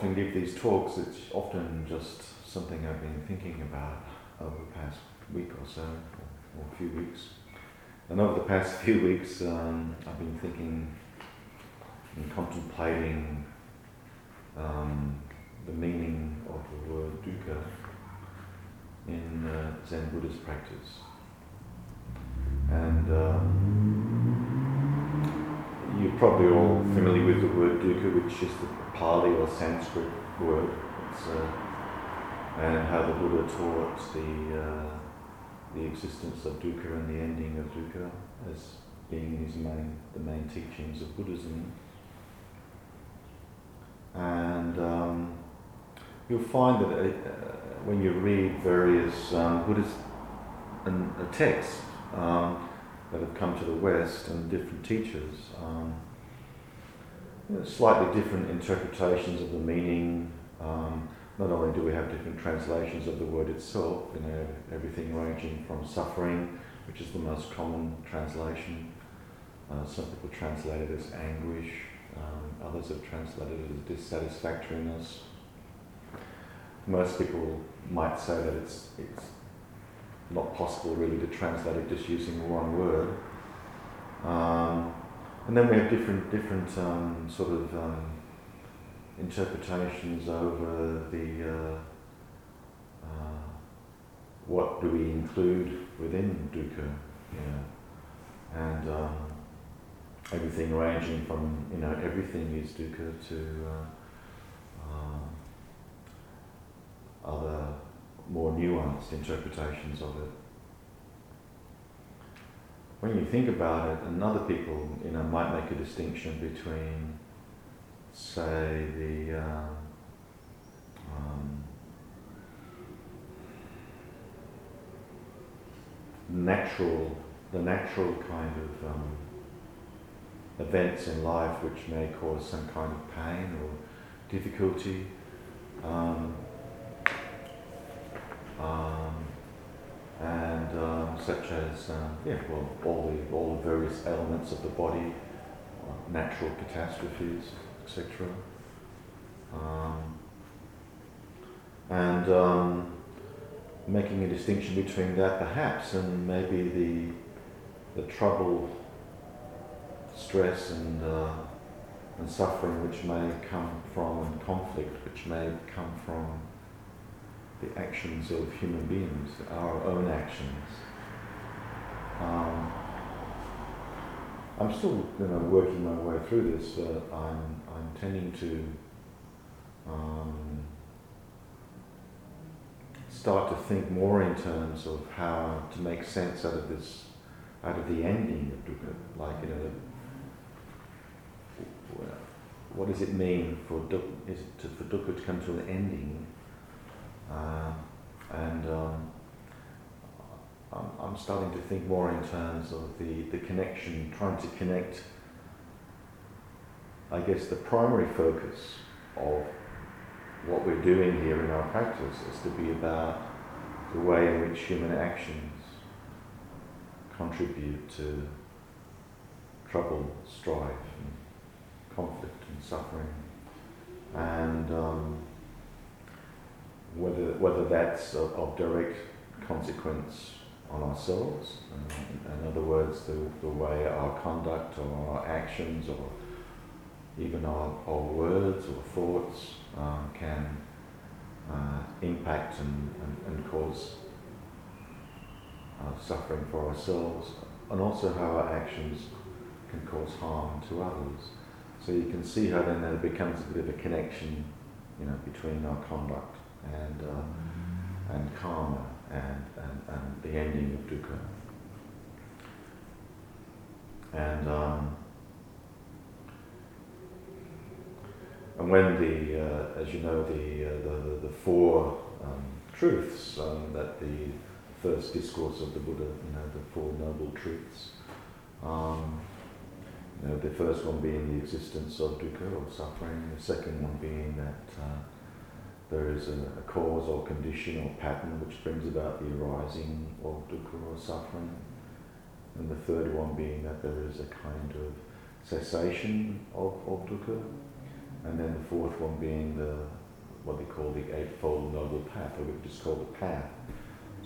often give these talks, it's often just something I've been thinking about over the past week or so, or, or a few weeks. And over the past few weeks, um, I've been thinking and contemplating um, the meaning of the word dukkha in uh, Zen Buddhist practice. And um, you're probably all familiar with the word dukkha, which is the Pali or Sanskrit word. Uh, and how the Buddha taught the, uh, the existence of dukkha and the ending of dukkha as being his main, the main teachings of Buddhism. And um, you'll find that uh, when you read various um, Buddhist and, uh, texts um, that have come to the West and different teachers, slightly different interpretations of the meaning. Um, not only do we have different translations of the word itself, you know, everything ranging from suffering, which is the most common translation. Uh, some people translate it as anguish, um, others have translated it as dissatisfactoriness. Most people might say that it's, it's not possible really to translate it just using one word. Um, and then we have different, different um, sort of um, interpretations over the uh, uh, what do we include within dukkha, know, and um, everything ranging from you know everything is dukkha to uh, uh, other more nuanced interpretations of it. When you think about it, and other people, you know, might make a distinction between, say, the um, um, natural, the natural kind of um, events in life which may cause some kind of pain or difficulty. Um, um, and um, such as um, yeah, well, all the all the various elements of the body, uh, natural catastrophes, etc. Um, and um, making a distinction between that, perhaps, and maybe the the trouble, stress, and uh, and suffering which may come from, and conflict which may come from the actions of human beings, our own actions. Um, I'm still you know, working my way through this. I'm, I'm tending to um, start to think more in terms of how to make sense out of this, out of the ending of dukkha. Like, you know, what does it mean for, is to, for dukkha to come to an ending? Uh, and um, I'm, starting to think more in terms of the, the connection, trying to connect, I guess, the primary focus of what we're doing here in our practice is to be about the way in which human actions contribute to trouble, strife, and conflict and suffering. And um, whether, that's of, of direct consequence on ourselves, in, in other words, the, the way our conduct or our actions or even our, our words or thoughts um, can uh, impact and, and, and cause uh, suffering for ourselves, and also how our actions can cause harm to others. So you can see how then there becomes a bit of a connection, you know, between our conduct and, uh, and karma and, and, and the ending of dukkha. And, um, and when the, uh, as you know, the, uh, the, the, four um, truths um, that the first discourse of the Buddha, you know, the Four Noble Truths, um, you know, the first one being the existence of dukkha or suffering, the second one being that there is a, a, cause or condition or pattern which brings about the arising of dukkha or suffering. And the third one being that there is a kind of cessation of, of dukkha. and then the fourth one being the what they call the Eightfold Noble Path, or we just call the path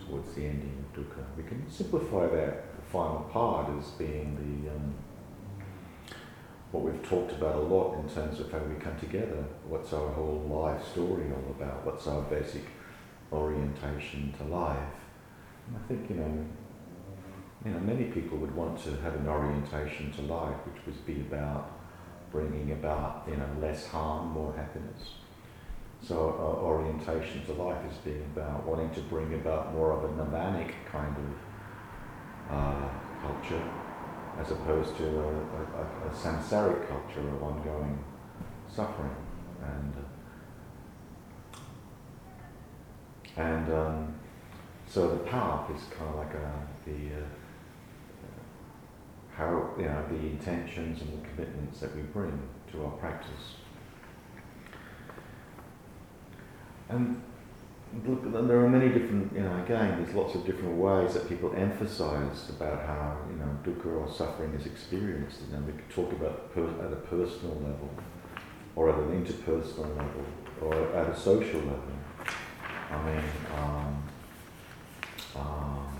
towards the ending of dukkha. We can simplify that final part as being the um, what we've talked about a lot in terms of how we come together. What's our whole life story all about? What's our basic orientation to life? And I think you know, you know, many people would want to have an orientation to life, which would be about bringing about you know less harm, more happiness. So our orientation to life is being about wanting to bring about more of a nirvanic kind of uh, culture as opposed to a, a, a, samsaric culture of ongoing suffering. And, uh, and um, so the path is kind of like a, the uh, how you know the intentions and the commitments that we bring to our practice. And look, there are many different, you know, again, there's lots of different ways that people emphasize about how, you know, dukkha or suffering is experienced. And then we could talk about per- at a personal level, or at an interpersonal level, or at a social level. I mean, um, um,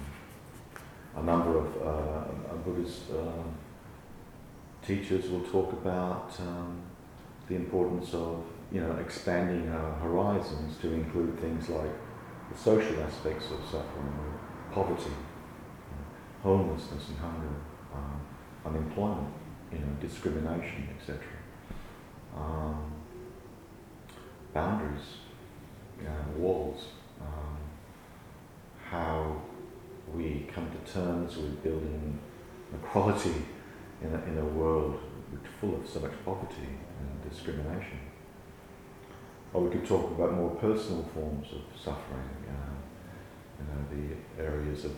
a number of uh, Buddhist uh, teachers will talk about um, the importance of you know, expanding our horizons to include things like the social aspects of suffering, poverty, homelessness and hunger, um, unemployment, you know, discrimination, etc. Um, boundaries, you know, walls, um, how we come to terms with building equality in a, in a world full of so much poverty and discrimination. Or we could talk about more personal forms of suffering, uh, you know, the areas of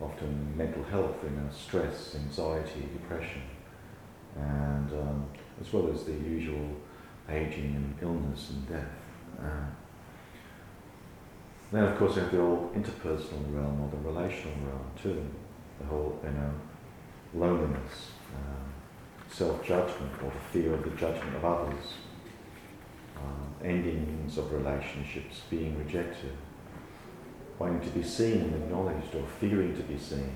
often mental health, you know, stress, anxiety, depression, and um, as well as the usual aging and illness and death. Uh, then, of course, we have the whole interpersonal realm or the relational realm too. The whole, you know, loneliness, um, self-judgment or the fear of the judgment of others, um, endings of relationships being rejected, wanting to be seen and acknowledged, or fearing to be seen,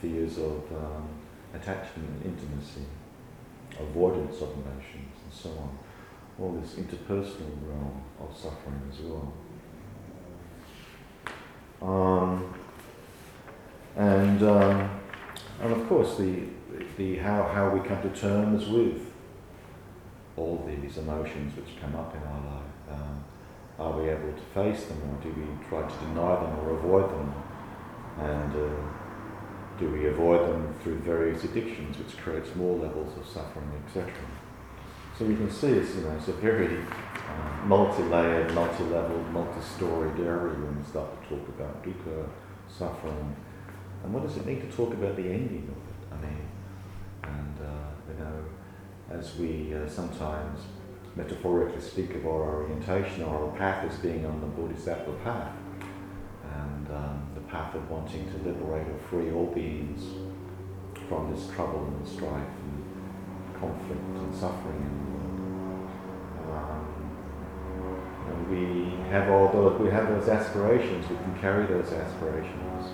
fears of um, attachment and intimacy, avoidance of emotions, and so on. All this interpersonal realm of suffering as well. Um, and, um, and of course, the, the how, how we come to terms with all these emotions which come up in our life? Um, are we able to face them or do we try to deny them or avoid them? And uh, do we avoid them through various addictions which creates more levels of suffering, etc.? So you can see it's, you know, it's a very uh, multi-layered, multi-level, multi-storied area when we start to talk about dukkha, suffering. And what does it mean to talk about the ending of it? I mean, and, uh, you know, as we uh, sometimes metaphorically speak of our orientation or our path as being on the Bodhisattva path, and um, the path of wanting to liberate or free all beings from this trouble and strife and conflict and suffering in the world. Um, and we have all those, we have those aspirations, we can carry those aspirations.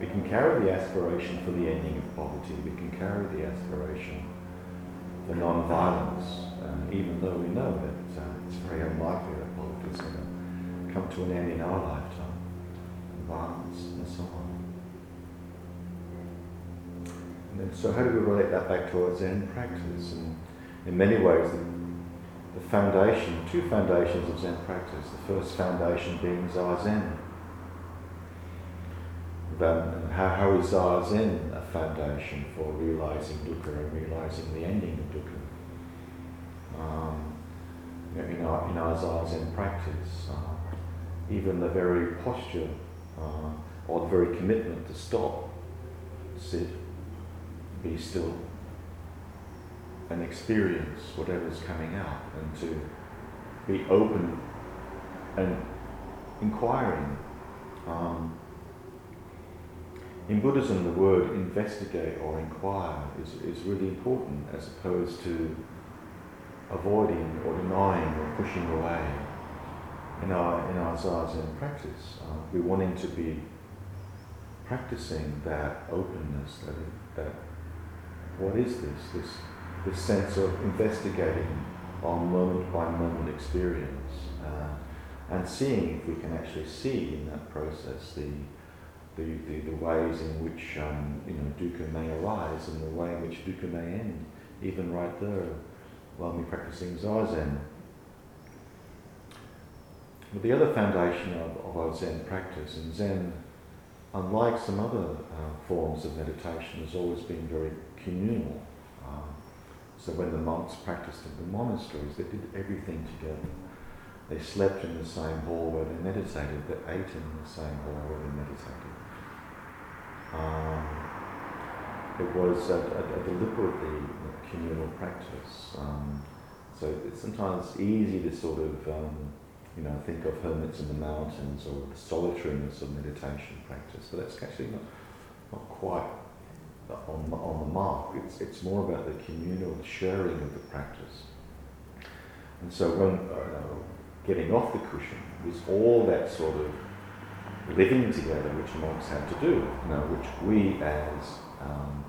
We can carry the aspiration for the ending of poverty, we can carry the aspiration for non-violence, uh, even though we know that uh, it's very unlikely that poverty is going to come to an end in our lifetime, violence and so on. And then, so how do we relate that back to our Zen practice? And in many ways, the, the foundation, two foundations of Zen practice. The first foundation being Zazen. Then how, how is Zazen foundation for realizing dukkha and realizing the ending of dukkha. Um, in, our, in our zazen practice, uh, even the very posture uh, or the very commitment to stop, sit, be still, and experience whatever's coming out, and to be open and inquiring. Um, in Buddhism, the word investigate or inquire is, is really important as opposed to avoiding or denying or pushing away in our in our zazen practice. Uh, we're wanting to be practicing that openness, that that what is this? This this sense of investigating our moment by moment experience uh, and seeing if we can actually see in that process the the, the, the ways in which um, you know dukkha may arise and the way in which dukkha may end, even right there while we're practicing zazen. But the other foundation of, of our Zen practice, and Zen, unlike some other uh, forms of meditation, has always been very communal. Uh, so when the monks practiced in the monasteries, they did everything together. They slept in the same hall where they meditated, they ate in the same hall where they meditated. Um, it was a, a, a deliberately communal practice. Um, so it's sometimes easy to sort of um, you know, think of hermits in the mountains or the solitariness of meditation practice, but that's actually not, not quite on, on the mark. It's, it's more about the communal sharing of the practice. And so when uh, getting off the cushion was all that sort of living together which monks had to do, you know, which we as um,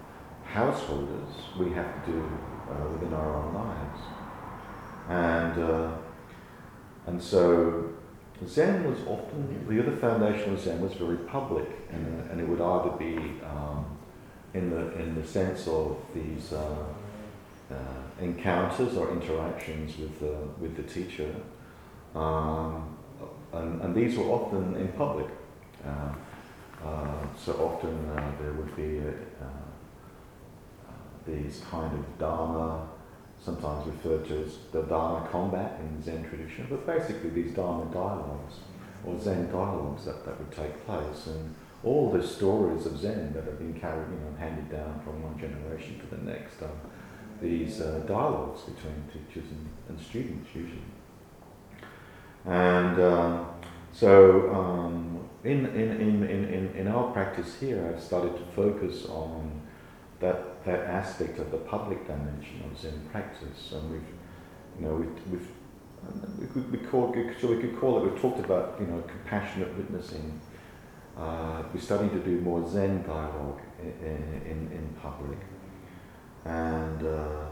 householders, we have to do uh, within our own lives. And uh, and so Zen was often, the other foundation of Zen was very public, and, and it would either be um, in, the, in the sense of these uh, uh, encounters or interactions with the, with the teacher, um, and, and, these were often in public. Uh, uh so often uh, there would be uh, these kind of Dharma sometimes referred to as the Dharma combat in Zen tradition, but basically these Dharma dialogues or Zen dialogues that, that would take place and all the stories of Zen that have been carried, you know, handed down from one generation to the next, um, these uh, dialogues between teachers and, and students usually. And uh, so um, in, in, in, in, in our practice here, I've started to focus on that, that aspect of the public dimension of Zen practice. And we've, you know, we've, we've we could, we, call, so we could call it, we've talked about, you know, compassionate witnessing. Uh, we're starting to do more Zen dialogue in, in, in public. And uh,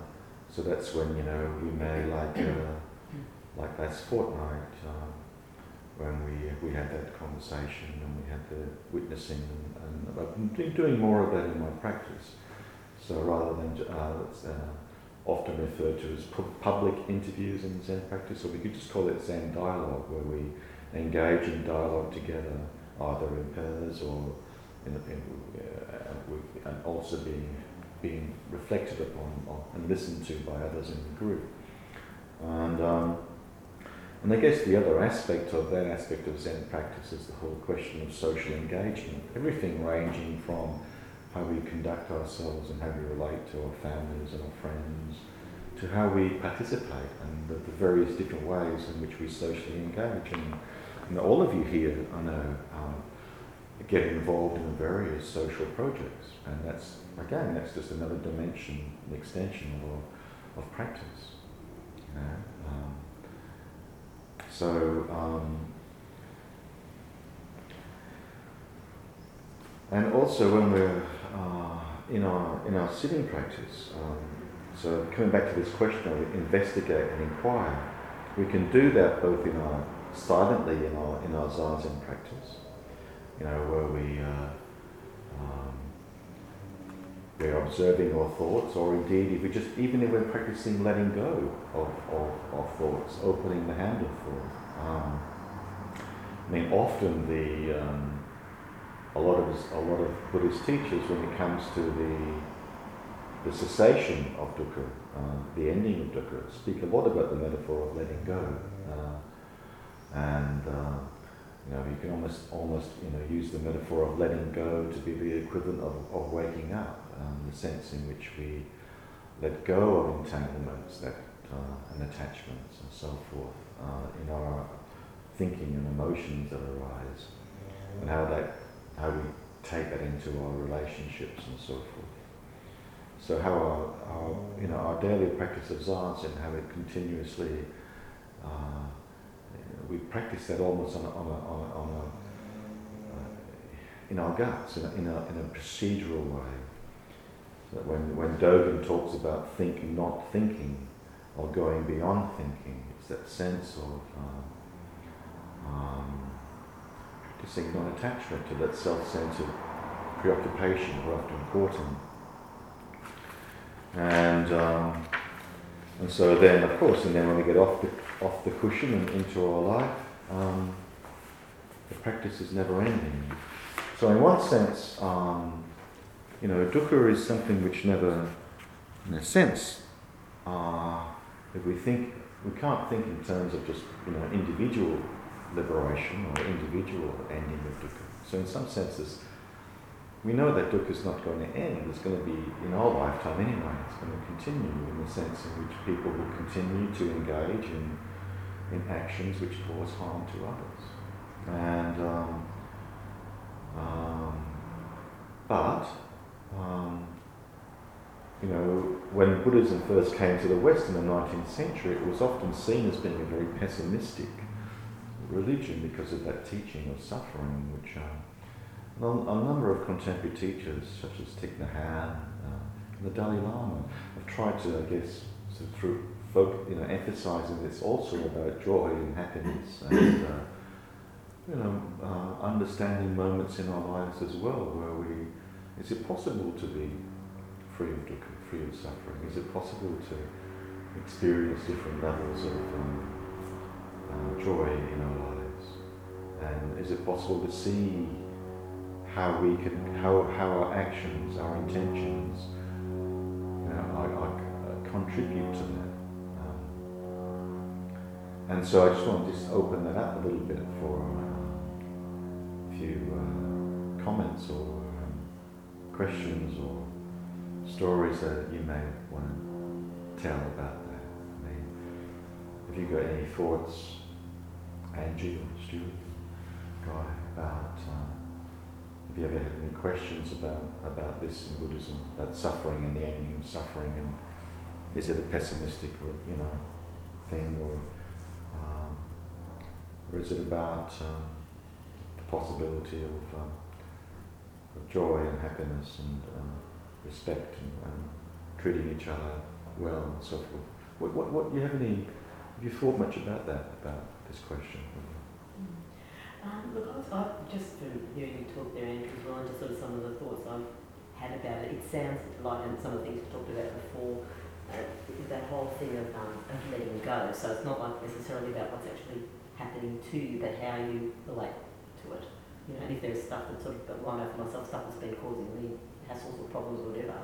so that's when, you know, we may, like, uh, like last fortnight, um, when we, we had that conversation and we had the witnessing, and, and I've been doing more of that in my practice. So rather than uh, it's uh, often referred to as pu- public interviews in Zen practice, or we could just call it Zen dialogue, where we engage in dialogue together, either in pairs or in, in uh, and also being being reflected upon and listened to by others in the group. And um, and I guess the other aspect of that aspect of Zen practice is the whole question of social engagement. Everything ranging from how we conduct ourselves and how we relate to our families and our friends, to how we participate and the, the various different ways in which we socially engage. And, and all of you here, I know, um, get involved in various social projects, and that's again, that's just another dimension, an extension of, of practice. You know? So. Um, and also when we're uh, in our in our sitting practice. Um, so coming back to this question of investigate and inquire, we can do that both in our silently in our in our zazen practice, you know, where we uh, um, we're observing our thoughts, or indeed if we just even if we're practicing letting go of, of, of thoughts, opening the handle for. Um, I mean, often the um, a lot of a lot of Buddhist teachers when it comes to the the cessation of dukkha, uh, the ending of dukkha, speak a lot about the metaphor of letting go, uh, and uh, you know you can almost almost you know use the metaphor of letting go to be the equivalent of, of waking up, um, the sense in which we let go of entanglements that uh, and attachments and so forth uh, in our thinking and emotions that arise, and how that how we take that into our relationships and so forth. So how our, our, you know, our daily practice of Zazen and how it continuously, uh, we practice that almost on a, on a, on a, on a uh, in our guts, in a, in a, in a procedural way. That when, when Dogen talks about thinking, not thinking, or going beyond thinking, it's that sense of uh, um, practicing non-attachment to that self-centered preoccupation, are often important. And um, and so then, of course, and then when we get off the off the cushion and into our life, um, the practice is never ending. So in one sense, um, you know, dukkha is something which never, in a sense, uh, if we think, we can't think in terms of just you know individual liberation or individual ending of dukkha. So in some senses, we know that dukkha is not going to end. It's going to be in our lifetime anyway. It's going to continue in the sense in which people will continue to engage in, in actions which cause harm to others. And um, um, but um, you know, when Buddhism first came to the West in the 19th century, it was often seen as being a very pessimistic religion because of that teaching of suffering, which uh, a number of contemporary teachers, such as Thich Nhat Hanh, uh, and the Dalai Lama, have tried to, I guess, sort of through folk, you know, emphasizing this also about joy and happiness and, uh, you know, uh, understanding moments in our lives as well where we, is it possible to be free of dukkha, free of suffering? Is it possible to experience different levels of um, uh, joy in our lives? And is it possible to see how we can, how, how our actions, our intentions, you know, are, are, uh, contribute to that. Um, and so I just want to just open that up a little bit for uh, a few uh, comments or um, questions or stories that you may want to tell about that. I mean, have you got any thoughts, Angie or Stuart, Guy, about uh, have you ever had any questions about, about this in Buddhism, about suffering and the ending of suffering, and is it a pessimistic, you know, thing, or um, or is it about um, the possibility of, um, of, joy and happiness and um, respect and, and, treating each other well and so forth? What, what, what, you have any? Have you thought much about that, about this question? Um, look, I was, I, just from hearing you talk there, Andrew, as well, and just sort of some of the thoughts I've had about it, it sounds like, and some of the things we talked about before, uh, that whole thing of, um, of letting go. So it's not like necessarily about what's actually happening to you, but how you relate to it. You know, and if there's stuff that's sort of, but one over myself, stuff that's been causing me hassles or problems or whatever,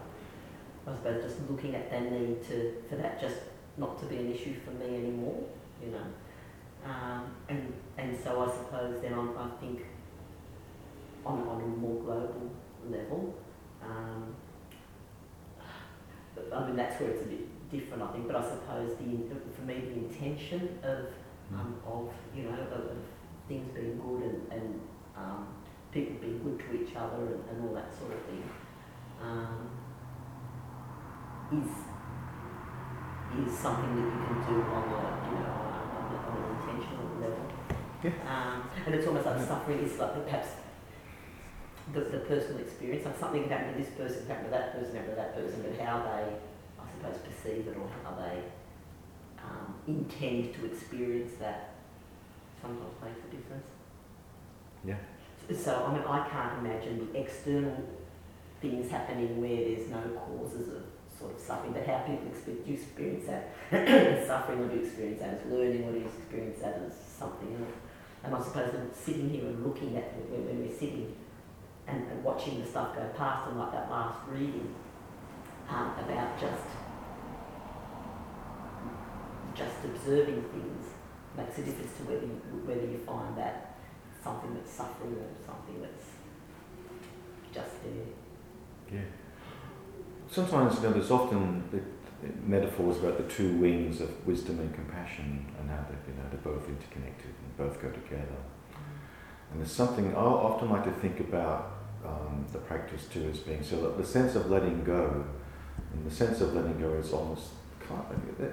I suppose just looking at the need to, for that just not to be an issue for me anymore, you know. Um, and, and so I suppose then I'm, I think on, on a more global level, um, I mean that's where it's a bit different I think, but I suppose the, for me the intention of, um, of you know, of, of things being good and, and um, people being good to each other and, and all that sort of thing um, is is something that you can do on a you know on an intentional level. Yeah. Um, and it's almost like suffering is like perhaps the, the personal experience, like something can happen to this person, can happen to that person, happen to that person, but how they, I suppose, perceive it or how they um, intend to experience that sometimes makes a difference. Yeah. So, I mean, I can't imagine the external things happening where there's no causes of sort of suffering, but how people experience, do you experience that as suffering or do you experience that as learning or you experience that as something else? And I suppose when sitting here and looking at when, when we're sitting and, and, watching the stuff go past and like that last reading um, about just just observing things makes a difference to whether you, whether you find that something that's suffering or something that's just there. Yeah sometimes you know, there's often metaphors about the two wings of wisdom and compassion and how they, you know, they're both interconnected and both go together. And there's something I often like to think about um, the practice too as being so the sense of letting go And the sense of letting go is almost,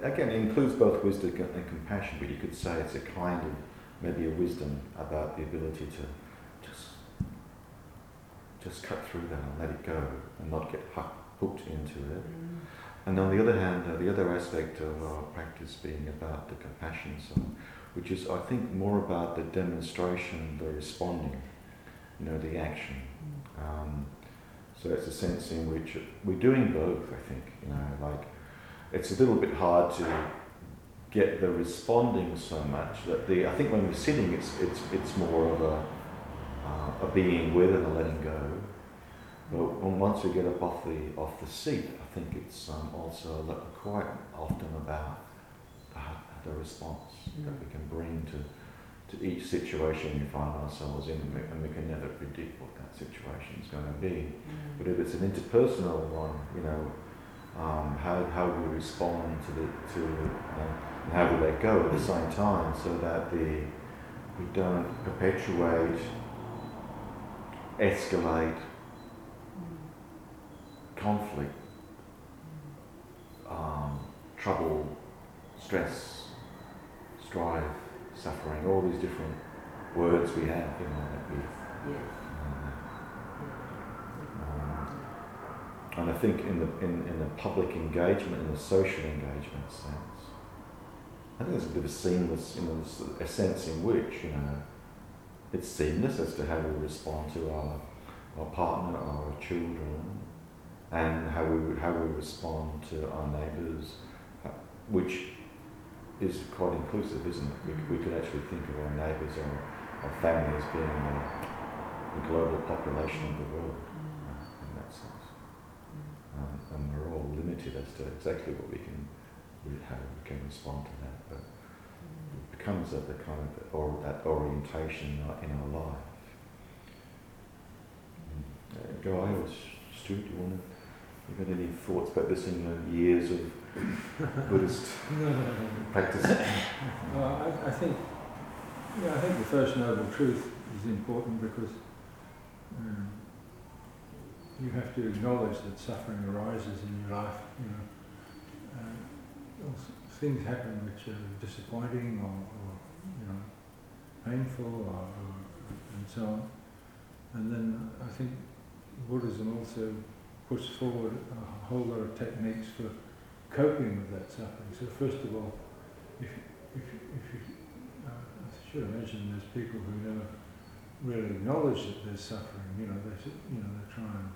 again, it includes both wisdom and compassion, but you could say it's a kind of, maybe a wisdom about the ability to just, just cut through that and let it go and not get hooked into it. Mm. And on the other hand, uh, the other aspect of our practice being about the compassion side, which is, I think, more about the demonstration, the responding, you know, the action. Um, so it's a sense in which we're doing both, I think, you know, like it's a little bit hard to get the responding so much that the, I think when we're sitting, it's, it's, it's more of a, uh, a being with and a letting go. But once we get up off the, off the seat, I think it's um, also quite often about the, the response mm. that we can bring to to each situation we find ourselves in, and we can never predict what that situation is going to be. Mm. But if it's an interpersonal one, you know, um, how, how we respond to the to uh, and how we let go at the same time, so that the we don't perpetuate, escalate conflict, um, trouble, stress, strife suffering, all these different words we have, you know, that we. Yes. And I think in the in, in the public engagement, in the social engagement sense, I think there's a bit of a seamless, you know, a sense in which you know it's seamless as to how we respond to our our partner, our children, and how we how we respond to our neighbours, uh, which is quite inclusive, isn't it? We, we could actually think of our neighbours or our family as being the global population of the world uh, in that sense. Um, and we're all limited as to exactly what we can, how we can respond to that. But it becomes a, the kind of or, that orientation in our life. Mm. Uh, Guy or Stuart, do you want to? You got any thoughts about this in your years of Buddhist practice? Well, I, I, think, yeah, I think the first noble truth is important because um, you have to acknowledge that suffering arises in your life. You know, uh, things happen which are disappointing or, or you know, painful or, or, and so on. And then I think Buddhism also puts forward a whole lot of techniques for coping with that suffering. So first of all, if, if, if you, uh, I should imagine there's people who never really acknowledge that there's suffering, you know, they, you know, they try and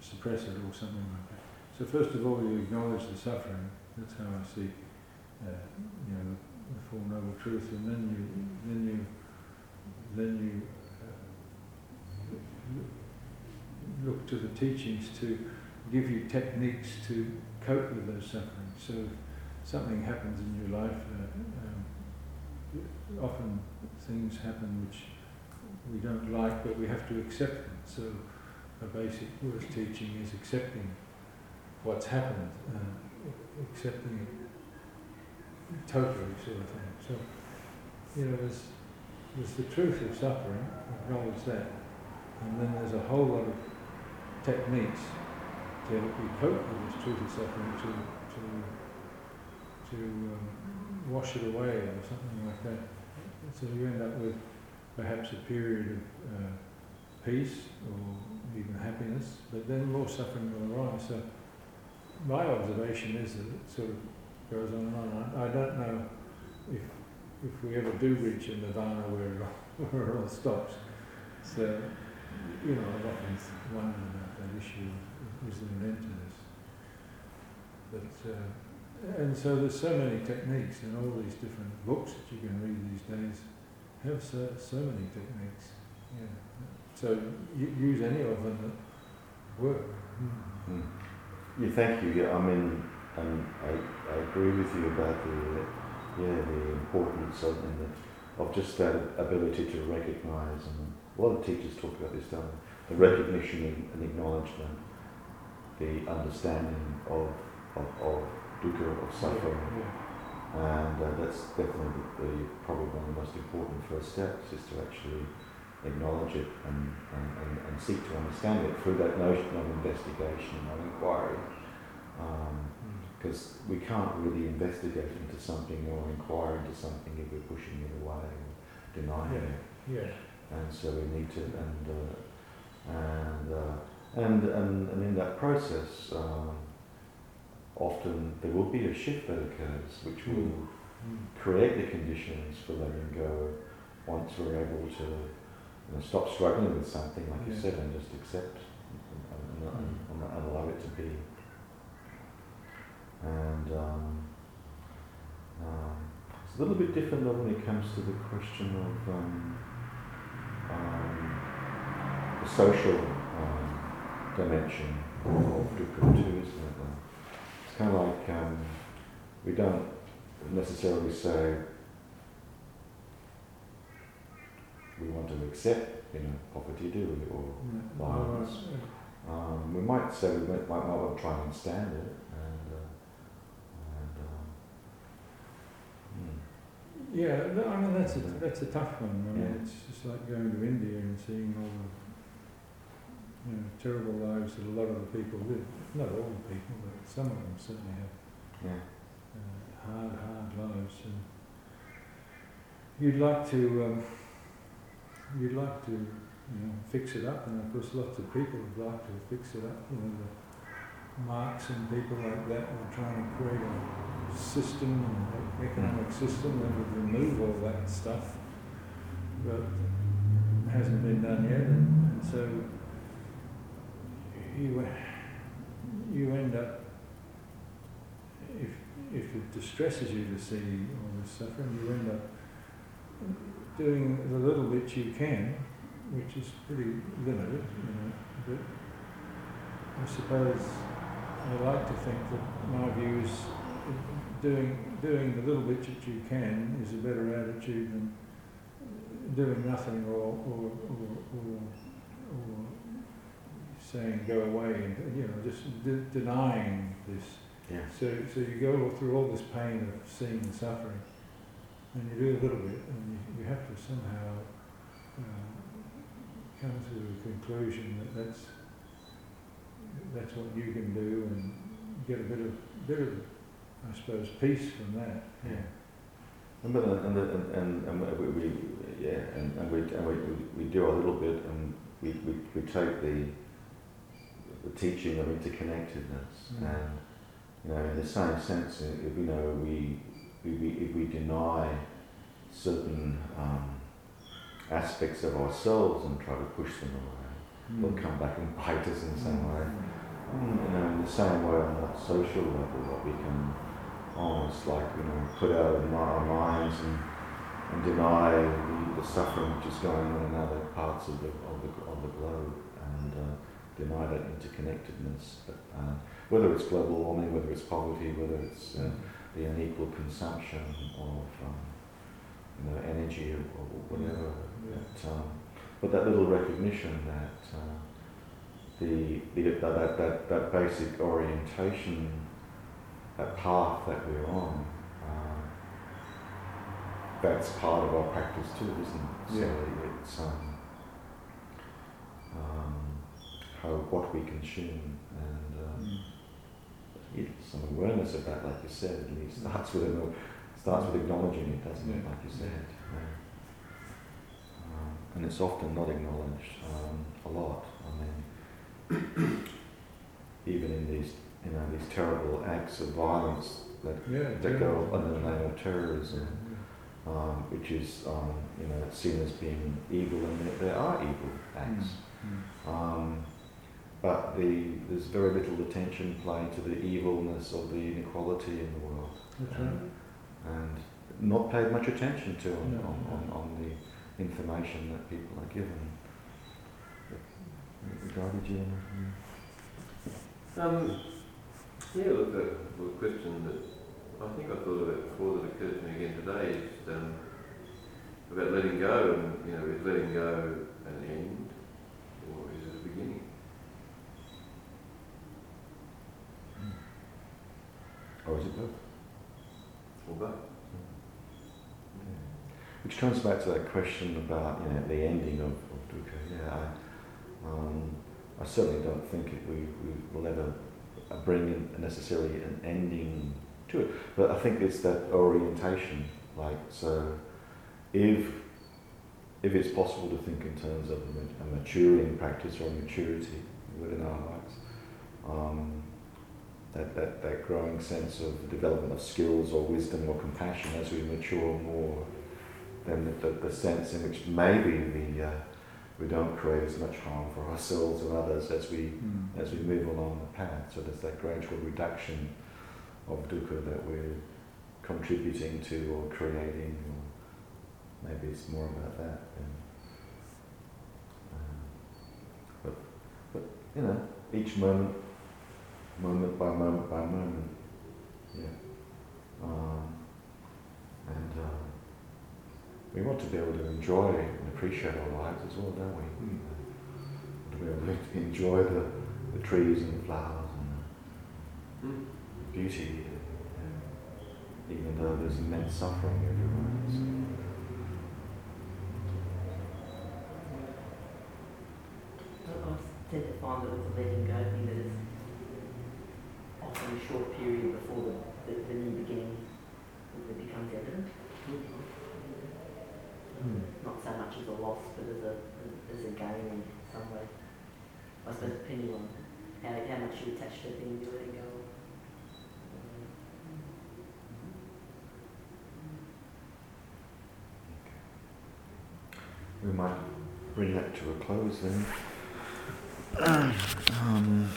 suppress it or something like that. So first of all, you acknowledge the suffering. That's how I see, uh, you know, the Four Noble Truths, and then you, then you, then you uh, look to the teachings to give you techniques to cope with those sufferings. So if something happens in your life, uh, um, often things happen which we don't like, but we have to accept them. So a basic Buddhist teaching is accepting what's happened, uh, accepting it totally, sort of thing. So, you know, there's, there's the truth of suffering, acknowledge that, and then there's a whole lot of techniques to help you cope with this truth of suffering to to to um, wash it away or something like that. So you end up with perhaps a period of uh, peace or even happiness, but then more suffering will arise. So my observation is that it sort of goes on and on. I, don't know if if we ever do reach a nirvana where it all, where it all stops. So, you know, I've often wondered about that issue is there an end to this. But, uh, and so there's so many techniques and all these different books that you can read these days have so, so many techniques. Yeah. So use any of them that work. Mm. Mm. Yeah, thank you. Yeah, I mean, um, I, I agree with you about the yeah the importance of the, of just that ability to recognise and a lot of teachers talk about this, don't they? The recognition and acknowledgement the understanding of, of, of dukkha, of suffering. Yeah, yeah. And uh, that's definitely the, the, probably one of the most important first steps is to actually acknowledge it and, and, and, seek to understand it through that notion of investigation and inquiry. Because we can't really investigate into something or inquire into something if we're pushing it away or denying Yeah. it. Yeah. And so we need to, and uh, and, uh, and and and in that process, um, often there will be a shift that occurs, which will Mm. create the conditions for letting go once we're able to you know, stop struggling with something, like you said, and just accept and, and, and, allow it to be. And um, um, it's a little bit different though when it comes to the question of um, um, the social um, dimension of dukkha too, isn't it? It's kind of like um, we don't necessarily say we want to accept, you know, poverty, do we? Or Yeah. Violence. Oh, um, we might say we might, might, might want to try and understand it, and uh, and um, hmm. Yeah, I mean that's a that's a tough one. I mean, Yeah. it's just like going to India and seeing all the you know terrible lives that a lot of the people live. Not all the people, but some of them certainly have yeah, uh, hard, hard lives. And you'd like to um, you'd like to you know fix it up, and of course lots of people would like to fix it up. You know the Marx and people like that were trying to create a system, an economic mm. system that would remove all that stuff, but it hasn't been done yet, and, and so you you end up if if it distresses you to see all this suffering, you end up doing the little bit you can, which is pretty limited, you know. But I suppose I like to think that my view is doing doing the little bit that you can is a better attitude than doing nothing or or or, or, or saying go away and you know just de- denying this yeah, so, so you go through all this pain of seeing the suffering, and you do a little bit, and you, you have to somehow uh, come to the conclusion that that's that's what you can do, and get a bit of bit of, I suppose, peace from that. Yeah. And, but, and, and, and, and we, we, yeah, and, and, we, and we, we, we do a little bit, and we, we, we take the, the teaching of interconnectedness, Mm. and you know, in the same sense, if you know we, we, we if we deny certain um, aspects of ourselves and try to push them away, they'll come back and bite us in some way. Mm, you know, in the same way on that social level that we can almost like, you know, put out of our minds and, and deny the, the suffering which is going on in other parts of the, of the, of the globe and uh, deny that interconnectedness. But, uh, whether it's global warming, whether it's poverty, whether it's uh, the unequal consumption of um, you know, energy or, or whatever. Yeah. But, um, but that little recognition that uh, the, the that, that, that, basic orientation, that path that we're on, uh, that's part of our practice too, isn't it? Yeah. So it's um, um, how what we consume and uh, Mm. it's some awareness of that, like you said. At least starts with an, starts with acknowledging it, doesn't it? Like you said. Yeah. Um, and it's often not acknowledged um, a lot. I mean, even in these, you know, these terrible acts of violence that, Yeah, that go under the name of terrorism, um, which is, um, you know, seen as being evil, and there, there are evil acts. Mm. Um, but the, there's very little attention paid to the evilness of the inequality in the world, That's right. and not paid much attention to on, No. on, on, on the information that people are given. But, regarded you? Um, yeah, look, the, the question that I think I thought about before that occurred to me again today is um, about letting go, and you know, is letting go an end or is it a beginning? It? Or both? Which comes back to that question about you know the ending of, of dukkha. Yeah, I, um, I certainly don't think it, we, we will ever bring in necessarily an ending to it. But I think it's that orientation. Like so, if if it's possible to think in terms of a a maturing practice or a maturity within our lives, um, that, that, that growing sense of development of skills or wisdom or compassion as we mature more, then the, the, the sense in which maybe we, uh, we don't create as much harm for ourselves and others as we, Mm. as we move along the path. So there's that gradual reduction of dukkha that we're contributing to or creating, or maybe it's more about that. Um, but, but, you know, each moment by moment by moment, yeah. Um, and um, we want to be able to enjoy and appreciate our lives as well, don't we? Mm. To be able to enjoy the, the trees and the flowers and Mm. the beauty, yeah. even though there's immense suffering everywhere. So. I I tend to find that with the letting go thing that it's often a short period before the, the, the new beginning it becomes evident. Mm. Not so much as a loss, but as a as a gain in some way. I suppose depending on how, how much you attach to a thing you're letting go. We might bring that to a close then. um,